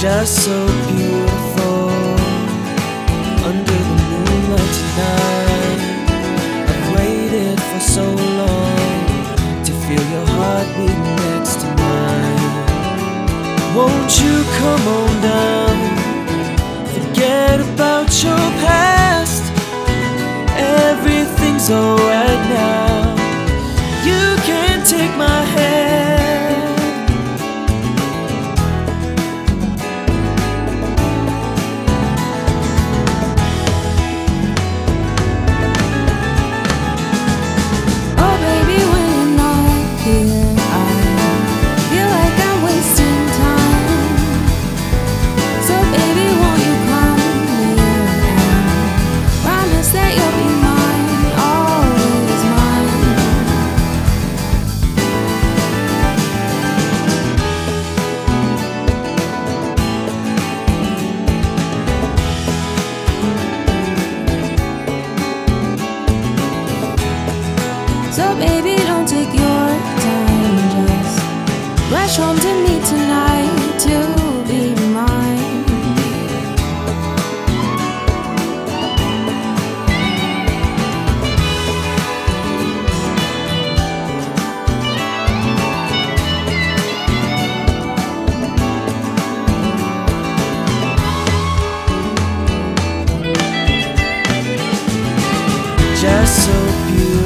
just so beautiful under the moonlight tonight. I've waited for so long to feel your heartbeat next to mine. Won't you come Rush home to me tonight to be mine. Just so beautiful.